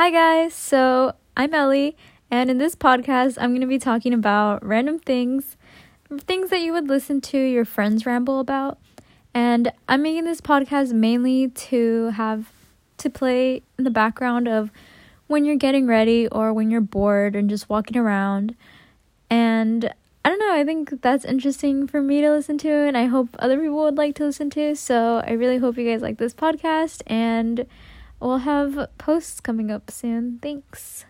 Hi, guys. So, I'm Ellie, and in this podcast, I'm going to be talking about random things, things that you would listen to your friends ramble about. And I'm making this podcast mainly to have to play in the background of when you're getting ready or when you're bored and just walking around. And I don't know, I think that's interesting for me to listen to, and I hope other people would like to listen to. So I really hope you guys like this podcast, and we'll have posts coming up soon. Thanks.